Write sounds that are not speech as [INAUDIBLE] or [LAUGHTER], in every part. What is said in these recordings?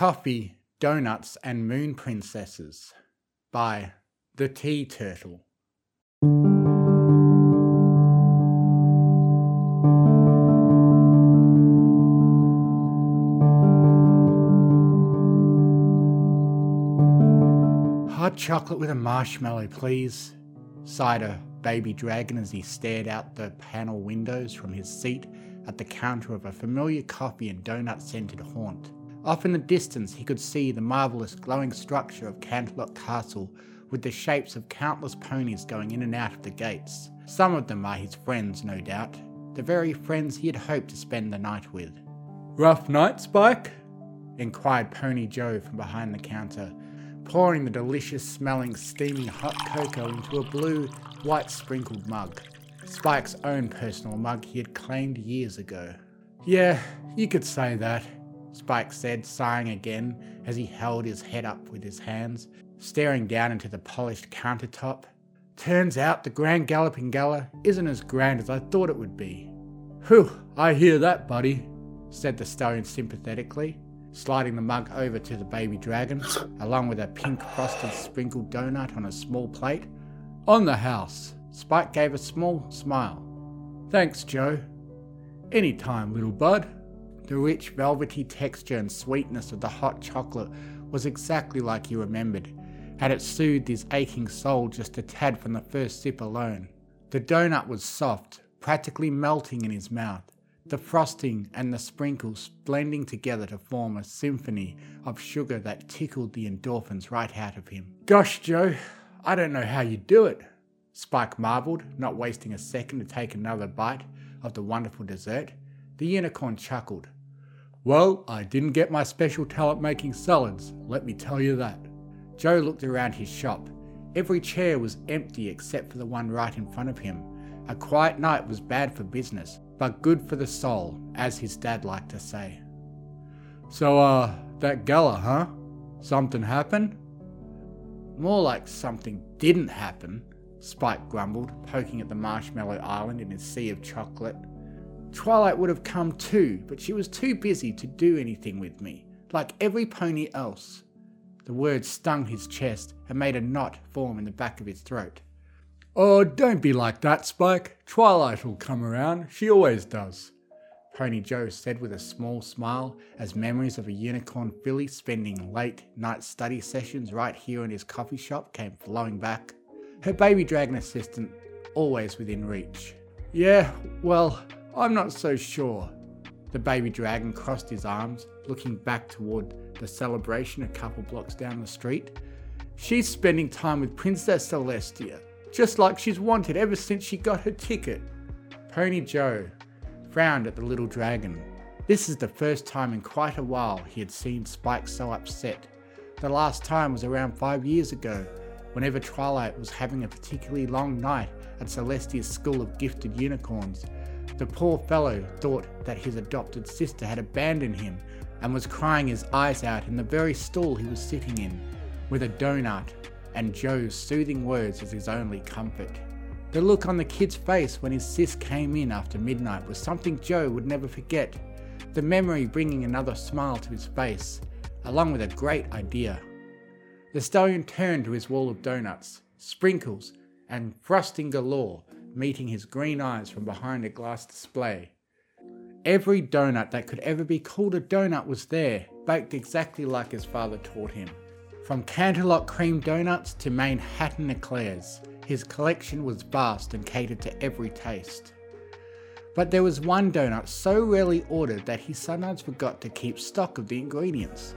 Coffee, Donuts, and Moon Princesses by The Tea Turtle. Hot chocolate with a marshmallow, please, sighed a baby dragon as he stared out the panel windows from his seat at the counter of a familiar coffee and donut scented haunt. Off in the distance, he could see the marvellous glowing structure of Canterlot Castle with the shapes of countless ponies going in and out of the gates. Some of them are his friends, no doubt, the very friends he had hoped to spend the night with. Rough night, Spike? inquired Pony Joe from behind the counter, pouring the delicious smelling steaming hot cocoa into a blue, white sprinkled mug. Spike's own personal mug he had claimed years ago. Yeah, you could say that, Spike said, sighing again as he held his head up with his hands, staring down into the polished countertop. Turns out the Grand Galloping Gala isn't as grand as I thought it would be. Whew, I hear that, buddy, said the stallion sympathetically, sliding the mug over to the baby dragon, along with a pink frosted sprinkled donut on a small plate. On the house. Spike gave a small smile. Thanks, Joe. Any time, little bud. The rich, velvety texture and sweetness of the hot chocolate was exactly like he remembered, and it soothed his aching soul just a tad from the first sip alone. The donut was soft, practically melting in his mouth, the frosting and the sprinkles blending together to form a symphony of sugar that tickled the endorphins right out of him. Gosh, Joe, I don't know how you do it, Spike marveled, not wasting a second to take another bite of the wonderful dessert. The unicorn chuckled. Well, I didn't get my special talent making salads, let me tell you that. Joe looked around his shop. Every chair was empty except for the one right in front of him. A quiet night was bad for business, but good for the soul, as his dad liked to say. So, uh, that gala, huh? Something happened? More like something didn't happen, Spike grumbled, poking at the marshmallow island in his sea of chocolate. Twilight would have come too, but she was too busy to do anything with me, like every pony else. The words stung his chest and made a knot form in the back of his throat. Oh, don't be like that, Spike. Twilight will come around. She always does. Pony Joe said with a small smile as memories of a unicorn filly spending late night study sessions right here in his coffee shop came flowing back her baby dragon assistant always within reach. Yeah, well, I'm not so sure. The baby dragon crossed his arms, looking back toward the celebration a couple blocks down the street. She's spending time with Princess Celestia, just like she's wanted ever since she got her ticket. Pony Joe frowned at the little dragon. This is the first time in quite a while he had seen Spike so upset. The last time was around five years ago whenever Twilight was having a particularly long night at Celestia's School of Gifted Unicorns. The poor fellow thought that his adopted sister had abandoned him and was crying his eyes out in the very stall he was sitting in, with a donut and Joe's soothing words as his only comfort. The look on the kid's face when his sis came in after midnight was something Joe would never forget, the memory bringing another smile to his face, along with a great idea. The stallion turned to his wall of donuts, sprinkles, and frosting galore, meeting his green eyes from behind a glass display. Every donut that could ever be called a donut was there, baked exactly like his father taught him. From Canterlot cream donuts to Manhattan eclairs, his collection was vast and catered to every taste. But there was one donut so rarely ordered that he sometimes forgot to keep stock of the ingredients.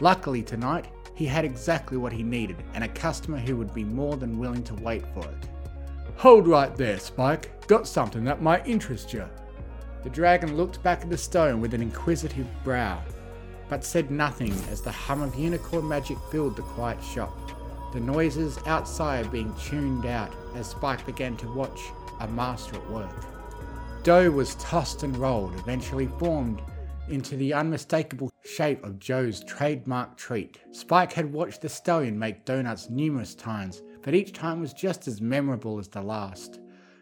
Luckily tonight, he had exactly what he needed and a customer who would be more than willing to wait for it. Hold right there, Spike. Got something that might interest you. The dragon looked back at the stone with an inquisitive brow, but said nothing as the hum of unicorn magic filled the quiet shop, the noises outside being tuned out as Spike began to watch a master at work. Dough was tossed and rolled, eventually formed into the unmistakable shape of Joe's trademark treat. Spike had watched the stallion make donuts numerous times, but each time was just as memorable as the last.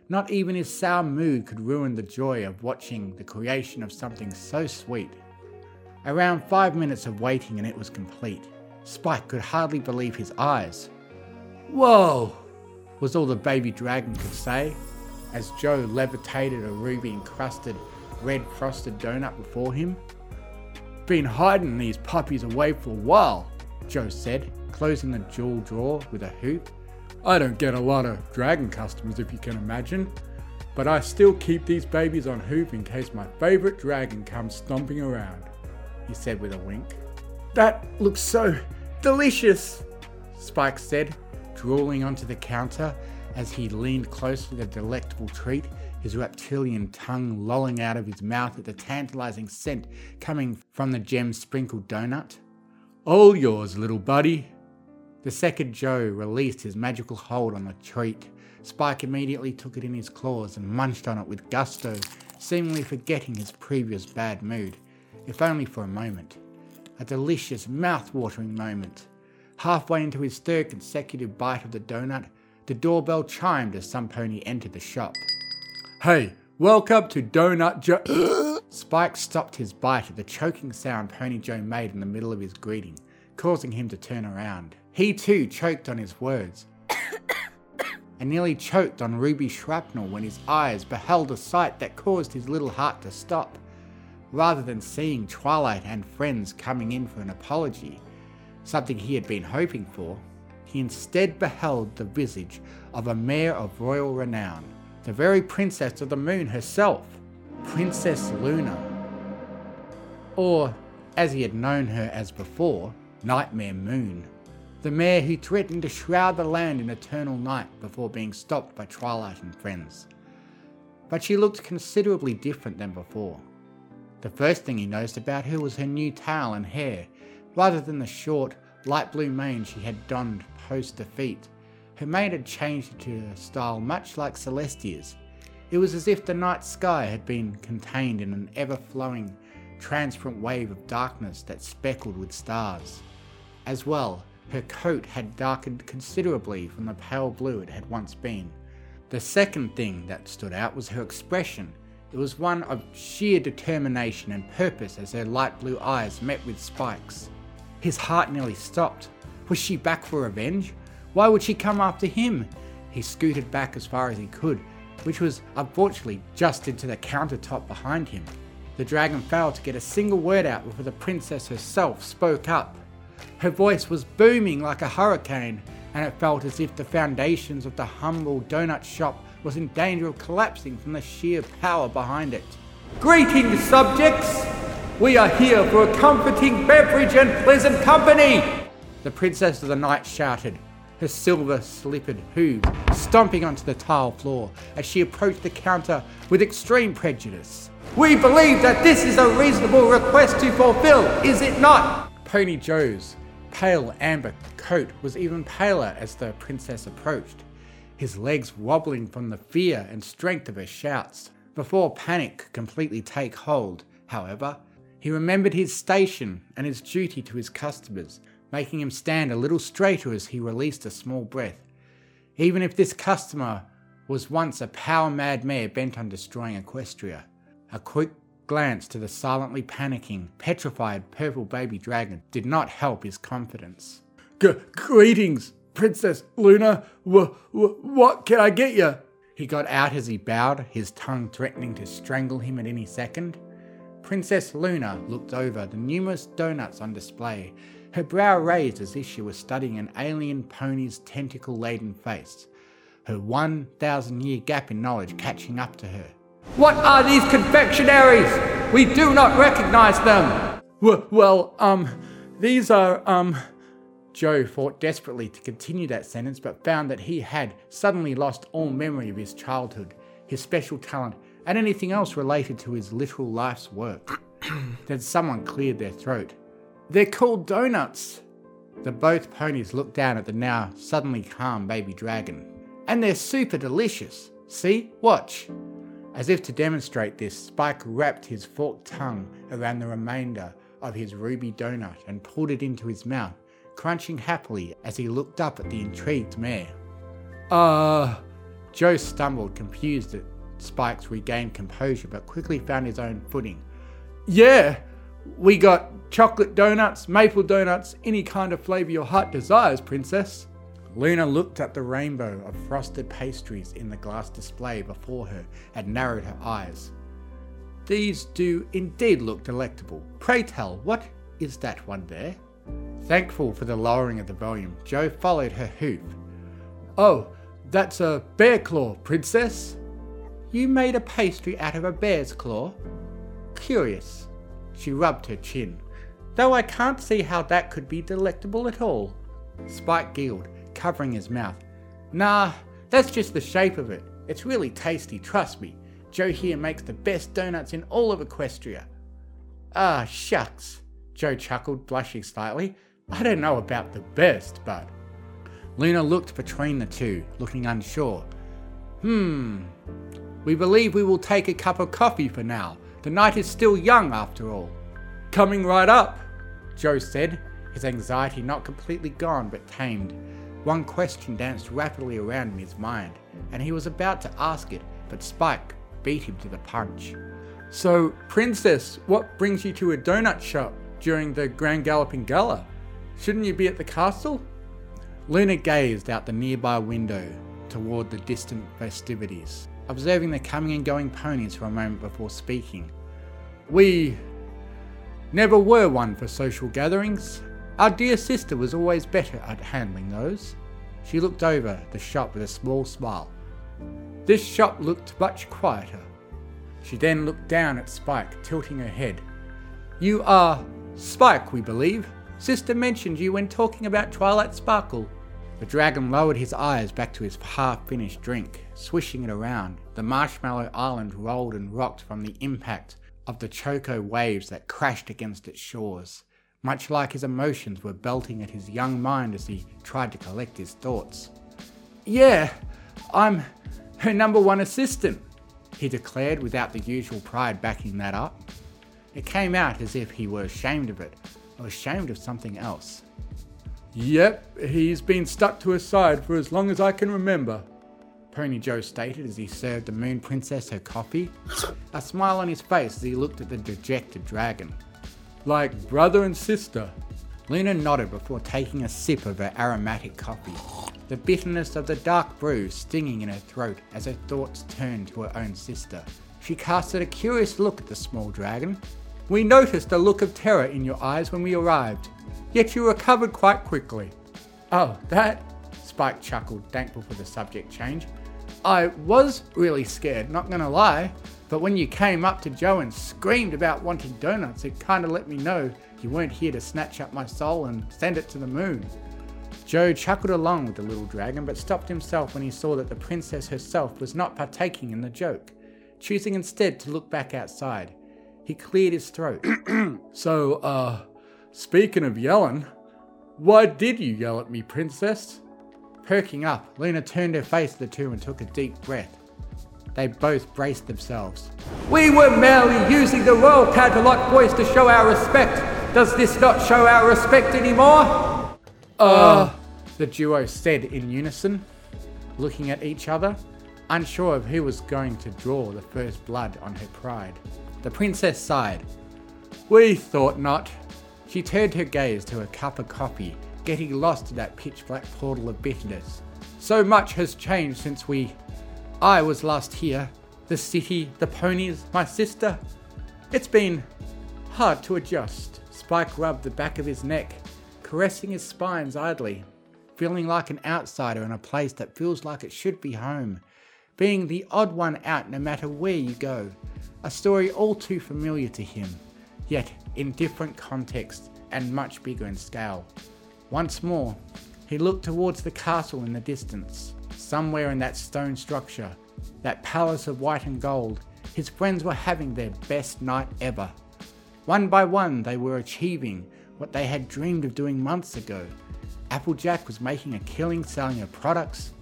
Not even his sour mood could ruin the joy of watching the creation of something so sweet. Around five minutes of waiting and it was complete. Spike could hardly believe his eyes. Whoa! was all the baby dragon could say as Joe levitated a ruby encrusted red frosted donut before him. Been hiding these puppies away for a while, Joe said, closing the jewel drawer with a hoop. I don't get a lot of dragon customers if you can imagine, but I still keep these babies on hoop in case my favourite dragon comes stomping around, he said with a wink. That looks so delicious, Spike said, drooling onto the counter as he leaned close to the delectable treat, his reptilian tongue lolling out of his mouth at the tantalizing scent coming from the gem sprinkled donut. All yours, little buddy. The second Joe released his magical hold on the treat. Spike immediately took it in his claws and munched on it with gusto, seemingly forgetting his previous bad mood, if only for a moment. A delicious, mouth-watering moment. Halfway into his third consecutive bite of the donut, the doorbell chimed as some pony entered the shop. Hey, welcome to Donut Joe. [COUGHS] [COUGHS] Spike stopped his bite at the choking sound Pony Joe made in the middle of his greeting, causing him to turn around. He too choked on his words [COUGHS] and nearly choked on ruby shrapnel when his eyes beheld a sight that caused his little heart to stop. Rather than seeing Twilight and friends coming in for an apology, something he had been hoping for, he instead beheld the visage of a mare of royal renown, the very princess of the moon herself, Princess Luna. Or, as he had known her as before, Nightmare Moon, the mare who threatened to shroud the land in eternal night before being stopped by Twilight and friends. But she looked considerably different than before. The first thing he noticed about her was her new tail and hair, rather than the short, light blue mane she had donned post defeat. Her mane had changed to a style much like Celestia's. It was as if the night sky had been contained in an ever flowing, transparent wave of darkness that speckled with stars. As well, her coat had darkened considerably from the pale blue it had once been. The second thing that stood out was her expression. It was one of sheer determination and purpose as her light blue eyes met with Spike's. His heart nearly stopped. Was she back for revenge? Why would she come after him? He scooted back as far as he could, which was unfortunately just into the countertop behind him. The dragon failed to get a single word out before the princess herself spoke up. Her voice was booming like a hurricane, and it felt as if the foundations of the humble donut shop was in danger of collapsing from the sheer power behind it. Greetings, subjects! We are here for a comforting beverage and pleasant company! The Princess of the Night shouted, her silver slippered hooves stomping onto the tile floor as she approached the counter with extreme prejudice. We believe that this is a reasonable request to fulfill, is it not? Pony Joe's pale amber coat was even paler as the princess approached, his legs wobbling from the fear and strength of her shouts. Before panic could completely take hold, however, he remembered his station and his duty to his customers, making him stand a little straighter as he released a small breath. Even if this customer was once a power mad mare bent on destroying Equestria, a quick glance to the silently panicking, petrified purple baby dragon did not help his confidence. Greetings, Princess Luna. W- w- what can I get you? He got out as he bowed, his tongue threatening to strangle him at any second. Princess Luna looked over the numerous donuts on display, her brow raised as if she was studying an alien pony's tentacle laden face, her 1,000 year gap in knowledge catching up to her. What are these confectionaries? We do not recognize them! W- well, um, these are, um. Joe fought desperately to continue that sentence, but found that he had suddenly lost all memory of his childhood, his special talent, and anything else related to his literal life's work. [CLEARS THROAT] then someone cleared their throat. They're called donuts. The both ponies looked down at the now suddenly calm baby dragon. And they're super delicious. See? Watch. As if to demonstrate this, Spike wrapped his forked tongue around the remainder of his ruby donut and pulled it into his mouth, crunching happily as he looked up at the intrigued mare. Uh. Joe stumbled, confused at Spike's regained composure, but quickly found his own footing. Yeah, We got chocolate donuts, maple donuts, any kind of flavour your heart desires, Princess. Luna looked at the rainbow of frosted pastries in the glass display before her and narrowed her eyes. These do indeed look delectable. Pray tell, what is that one there? Thankful for the lowering of the volume, Joe followed her hoof. Oh, that's a bear claw, Princess. You made a pastry out of a bear's claw? Curious. She rubbed her chin. Though I can't see how that could be delectable at all. Spike giggled covering his mouth. Nah, that's just the shape of it. It's really tasty, trust me. Joe here makes the best donuts in all of Equestria. Ah, shucks. Joe chuckled, blushing slightly. I don't know about the best, but. Luna looked between the two, looking unsure. Hmm. We believe we will take a cup of coffee for now. The night is still young, after all. Coming right up, Joe said, his anxiety not completely gone but tamed. One question danced rapidly around in his mind, and he was about to ask it, but Spike beat him to the punch. So, Princess, what brings you to a donut shop during the Grand Galloping Gala? Shouldn't you be at the castle? Luna gazed out the nearby window toward the distant festivities, observing the coming and going ponies for a moment before speaking. We never were one for social gatherings, our dear sister was always better at handling those. She looked over the shop with a small smile. This shop looked much quieter. She then looked down at Spike, tilting her head. You are Spike, we believe. Sister mentioned you when talking about Twilight Sparkle. The dragon lowered his eyes back to his half finished drink, swishing it around. The marshmallow island rolled and rocked from the impact of the choco waves that crashed against its shores much like his emotions were belting at his young mind as he tried to collect his thoughts. Yeah, I'm her number one assistant, he declared without the usual pride backing that up. It came out as if he were ashamed of it, or ashamed of something else. Yep, he's been stuck to his side for as long as I can remember, Pony Joe stated as he served the Moon Princess her coffee, a smile on his face as he looked at the dejected dragon like brother and sister. Luna nodded before taking a sip of her aromatic coffee, the bitterness of the dark brew stinging in her throat as her thoughts turned to her own sister. She casted a curious look at the small dragon. We noticed a look of terror in your eyes when we arrived, yet you recovered quite quickly. Oh, that? Spike chuckled, thankful for the subject change. I was really scared, not gonna lie. But when you came up to Joe and screamed about wanting donuts, it kinda let me know you weren't here to snatch up my soul and send it to the moon. Joe chuckled along with the little dragon, but stopped himself when he saw that the princess herself was not partaking in the joke, choosing instead to look back outside. He cleared his throat. [CLEARS THROAT] so, uh, speaking of yelling, why did you yell at me, princess? Perking up, Luna turned her face to the two and took a deep breath. They both braced themselves. We were merely using the royal Canterlot voice to show our respect. Does this not show our respect anymore? Uh, the duo said in unison, looking at each other, unsure of who was going to draw the first blood on her pride. The princess sighed. We thought not. She turned her gaze to her cup of coffee, getting lost in that pitch black portal of bitterness. So much has changed since we I was last here. The city, the ponies, my sister. It's been hard to adjust. Spike rubbed the back of his neck, caressing his spines idly, feeling like an outsider in a place that feels like it should be home, being the odd one out no matter where you go. A story all too familiar to him, yet in different context and much bigger in scale. Once more, he looked towards the castle in the distance. Somewhere in that stone structure, that palace of white and gold, his friends were having their best night ever. One by one, they were achieving what they had dreamed of doing months ago. Applejack was making a killing selling her products.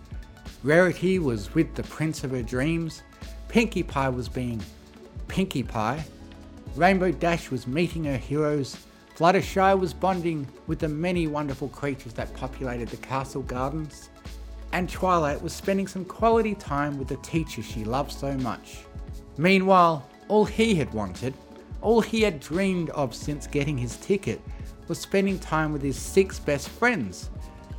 Rarity was with the prince of her dreams. Pinkie Pie was being Pinkie Pie. Rainbow Dash was meeting her heroes. Fluttershy was bonding with the many wonderful creatures that populated the castle gardens and Twilight was spending some quality time with the teacher she loved so much. Meanwhile, all he had wanted, All he had dreamed of since getting his ticket was spending time with his six best friends.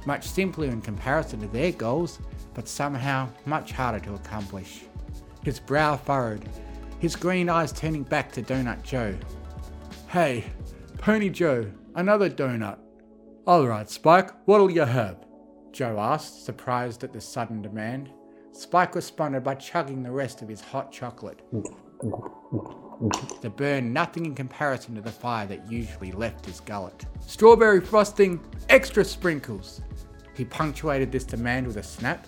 Much simpler in comparison to their goals, but somehow much harder to accomplish. His brow furrowed, his green eyes turning back to Donut Joe. Hey, Pony Joe, another donut. Alright, Spike, what'll you have? Joe asked, surprised at the sudden demand. Spike responded by chugging the rest of his hot chocolate. The burn nothing in comparison to the fire that usually left his gullet. Strawberry frosting, extra sprinkles. He punctuated this demand with a snap.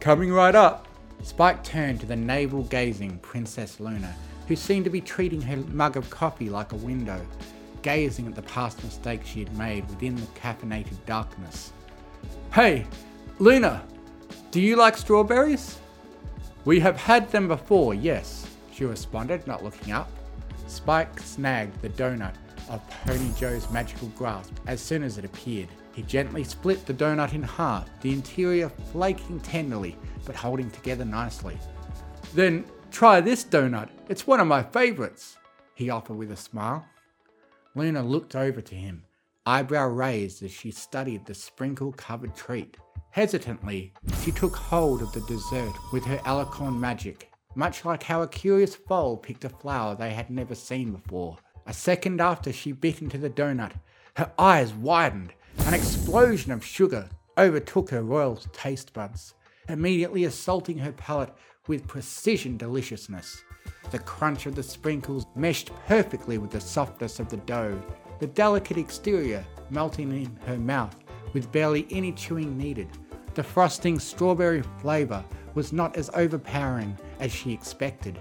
Coming right up. Spike turned to the navel gazing Princess Luna, who seemed to be treating her mug of coffee like a window, gazing at the past mistakes she had made within the caffeinated darkness. Hey, Luna, do you like strawberries? We have had them before, yes, she responded, not looking up. Spike snagged the donut of Pony Joe's magical grasp as soon as it appeared. He gently split the donut in half, the interior flaking tenderly but holding together nicely. Then try this donut, it's one of my favourites, he offered with a smile. Luna looked over to him, eyebrow raised as she studied the sprinkle covered treat. Hesitantly, she took hold of the dessert with her alicorn magic, much like how a curious foal picked a flower they had never seen before. A second after she bit into the donut, her eyes widened. An explosion of sugar overtook her royal taste buds, immediately assaulting her palate with precision deliciousness. The crunch of the sprinkles meshed perfectly with the softness of the dough, the delicate exterior melting in her mouth with barely any chewing needed. The frosting strawberry flavour was not as overpowering as she expected,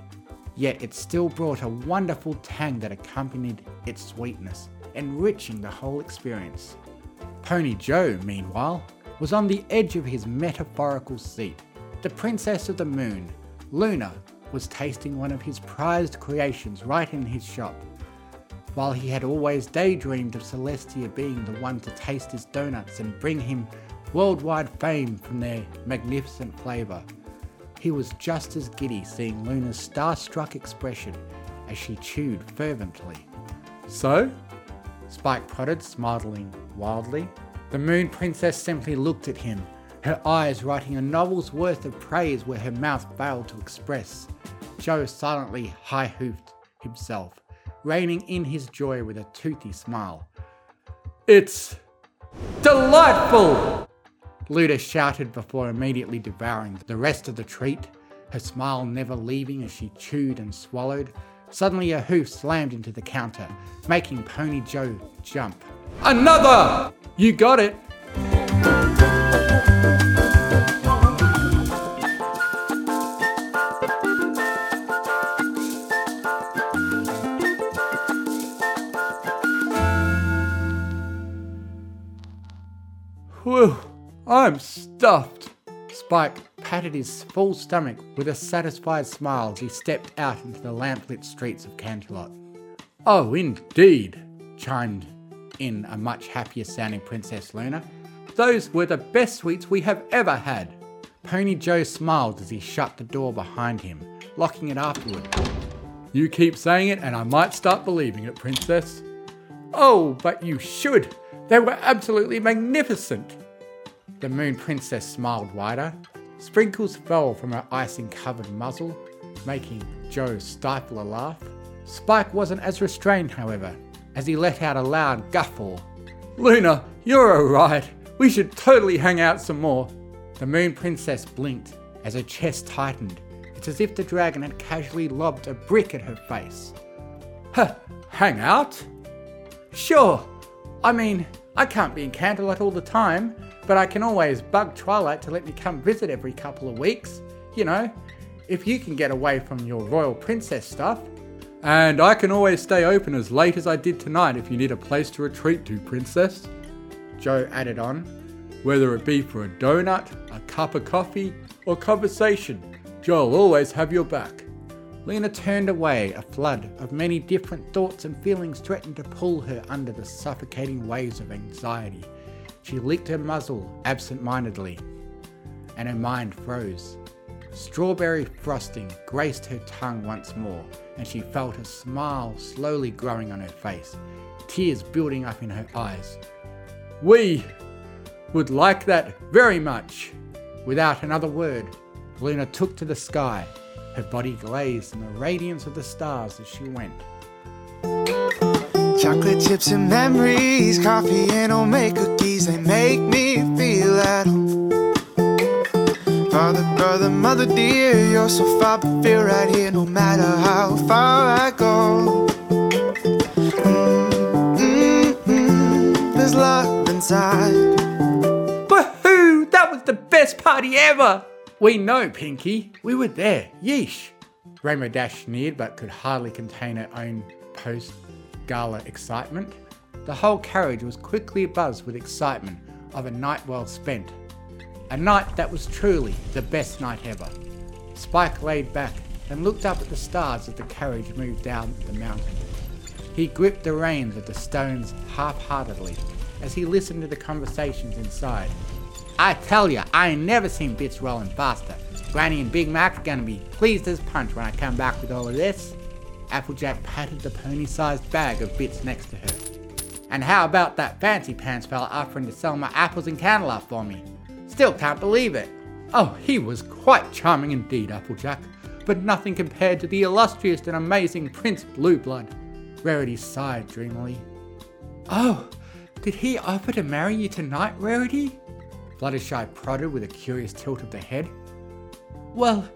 yet it still brought a wonderful tang that accompanied its sweetness, enriching the whole experience. Pony Joe, meanwhile, was on the edge of his metaphorical seat. The Princess of the Moon, Luna, was tasting one of his prized creations right in his shop. While he had always daydreamed of Celestia being the one to taste his donuts and bring him worldwide fame from their magnificent flavour, he was just as giddy seeing Luna's starstruck expression as she chewed fervently. So? Spike prodded, smiling wildly. The Moon Princess simply looked at him, her eyes writing a novel's worth of praise where her mouth failed to express. Joe silently high hoofed himself, reining in his joy with a toothy smile. It's delightful! Luna shouted before immediately devouring the rest of the treat, her smile never leaving as she chewed and swallowed. Suddenly, her hoof slammed into the counter, making Pony Joe jump. Another! You got it! Whew, I'm stuffed. Spike patted his full stomach with a satisfied smile as he stepped out into the lamplit streets of Canterlot. Oh, indeed, chimed in a much happier sounding Princess Luna. Those were the best sweets we have ever had. Pony Joe smiled as he shut the door behind him, locking it afterward. You keep saying it, and I might start believing it, Princess. Oh, but you should. They were absolutely magnificent. The Moon Princess smiled wider. Sprinkles fell from her icing covered muzzle, making Joe stifle a laugh. Spike wasn't as restrained, however, as he let out a loud guffaw. Luna, you're alright. We should totally hang out some more. The Moon Princess blinked as her chest tightened. It's as if the dragon had casually lobbed a brick at her face. Huh, hang out? Sure. I mean, I can't be in Canterlot all the time, but I can always bug Twilight to let me come visit every couple of weeks. You know, if you can get away from your royal princess stuff. And I can always stay open as late as I did tonight if you need a place to retreat to, Princess. Joe added on, whether it be for a donut, a cup of coffee, or conversation, Joe'll always have your back. Luna turned away, a flood of many different thoughts and feelings threatened to pull her under the suffocating waves of anxiety. She licked her muzzle absent mindedly, and her mind froze. Strawberry frosting graced her tongue once more, and she felt a smile slowly growing on her face, tears building up in her eyes. We would like that very much. Without another word, Luna took to the sky, her body glazed in the radiance of the stars as she went. Chocolate chips and memories, coffee and homemade cookies, they make me feel at home. Father, brother, mother dear, you're so far, but feel right here no matter how far I go. Mm-mm-mm, there's love inside. Woohoo! That was the best party ever! We know, Pinkie. We were there. Yeesh. Rainbow Dash sneered but could hardly contain her own post gala excitement. The whole carriage was quickly abuzz with excitement of a night well spent. A night that was truly the best night ever. Spike laid back and looked up at the stars as the carriage moved down the mountain. He gripped the reins of the stones half heartedly as he listened to the conversations inside. I tell ya, I ain't never seen bits rolling faster. Granny and Big Mac's gonna be pleased as punch when I come back with all of this. Applejack patted the pony sized bag of bits next to her. And how about that fancy pants fella offering to sell my apples and cantaloupe for me? Still can't believe it. Oh, he was quite charming indeed, Applejack, but nothing compared to the illustrious and amazing Prince Blueblood. Rarity sighed dreamily. Oh, did he offer to marry you tonight, Rarity? Fluttershy prodded with a curious tilt of the head. Well,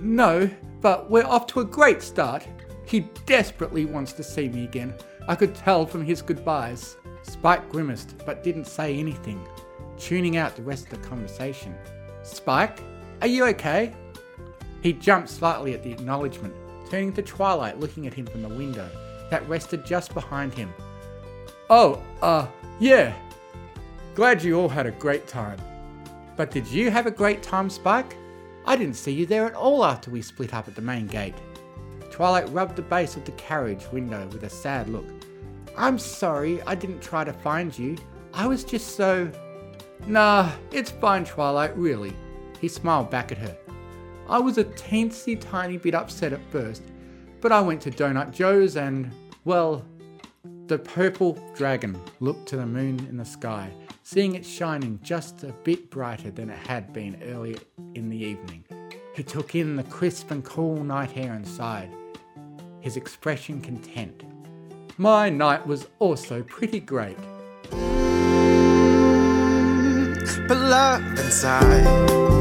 no, but we're off to a great start. He desperately wants to see me again. I could tell from his goodbyes. Spike grimaced, but didn't say anything, tuning out the rest of the conversation. Spike, are you okay? He jumped slightly at the acknowledgement, turning to Twilight looking at him from the window that rested just behind him. Oh, uh, yeah. Glad you all had a great time. But did you have a great time, Spike? I didn't see you there at all after we split up at the main gate. Twilight rubbed the base of the carriage window with a sad look. I'm sorry, I didn't try to find you. I was just so. Nah, it's fine, Twilight, really. He smiled back at her. I was a teensy tiny bit upset at first, but I went to Donut Joe's and, well, the purple dragon looked to the moon in the sky, seeing it shining just a bit brighter than it had been earlier in the evening. He took in the crisp and cool night air and sighed his expression content. My night was also pretty great. But love inside.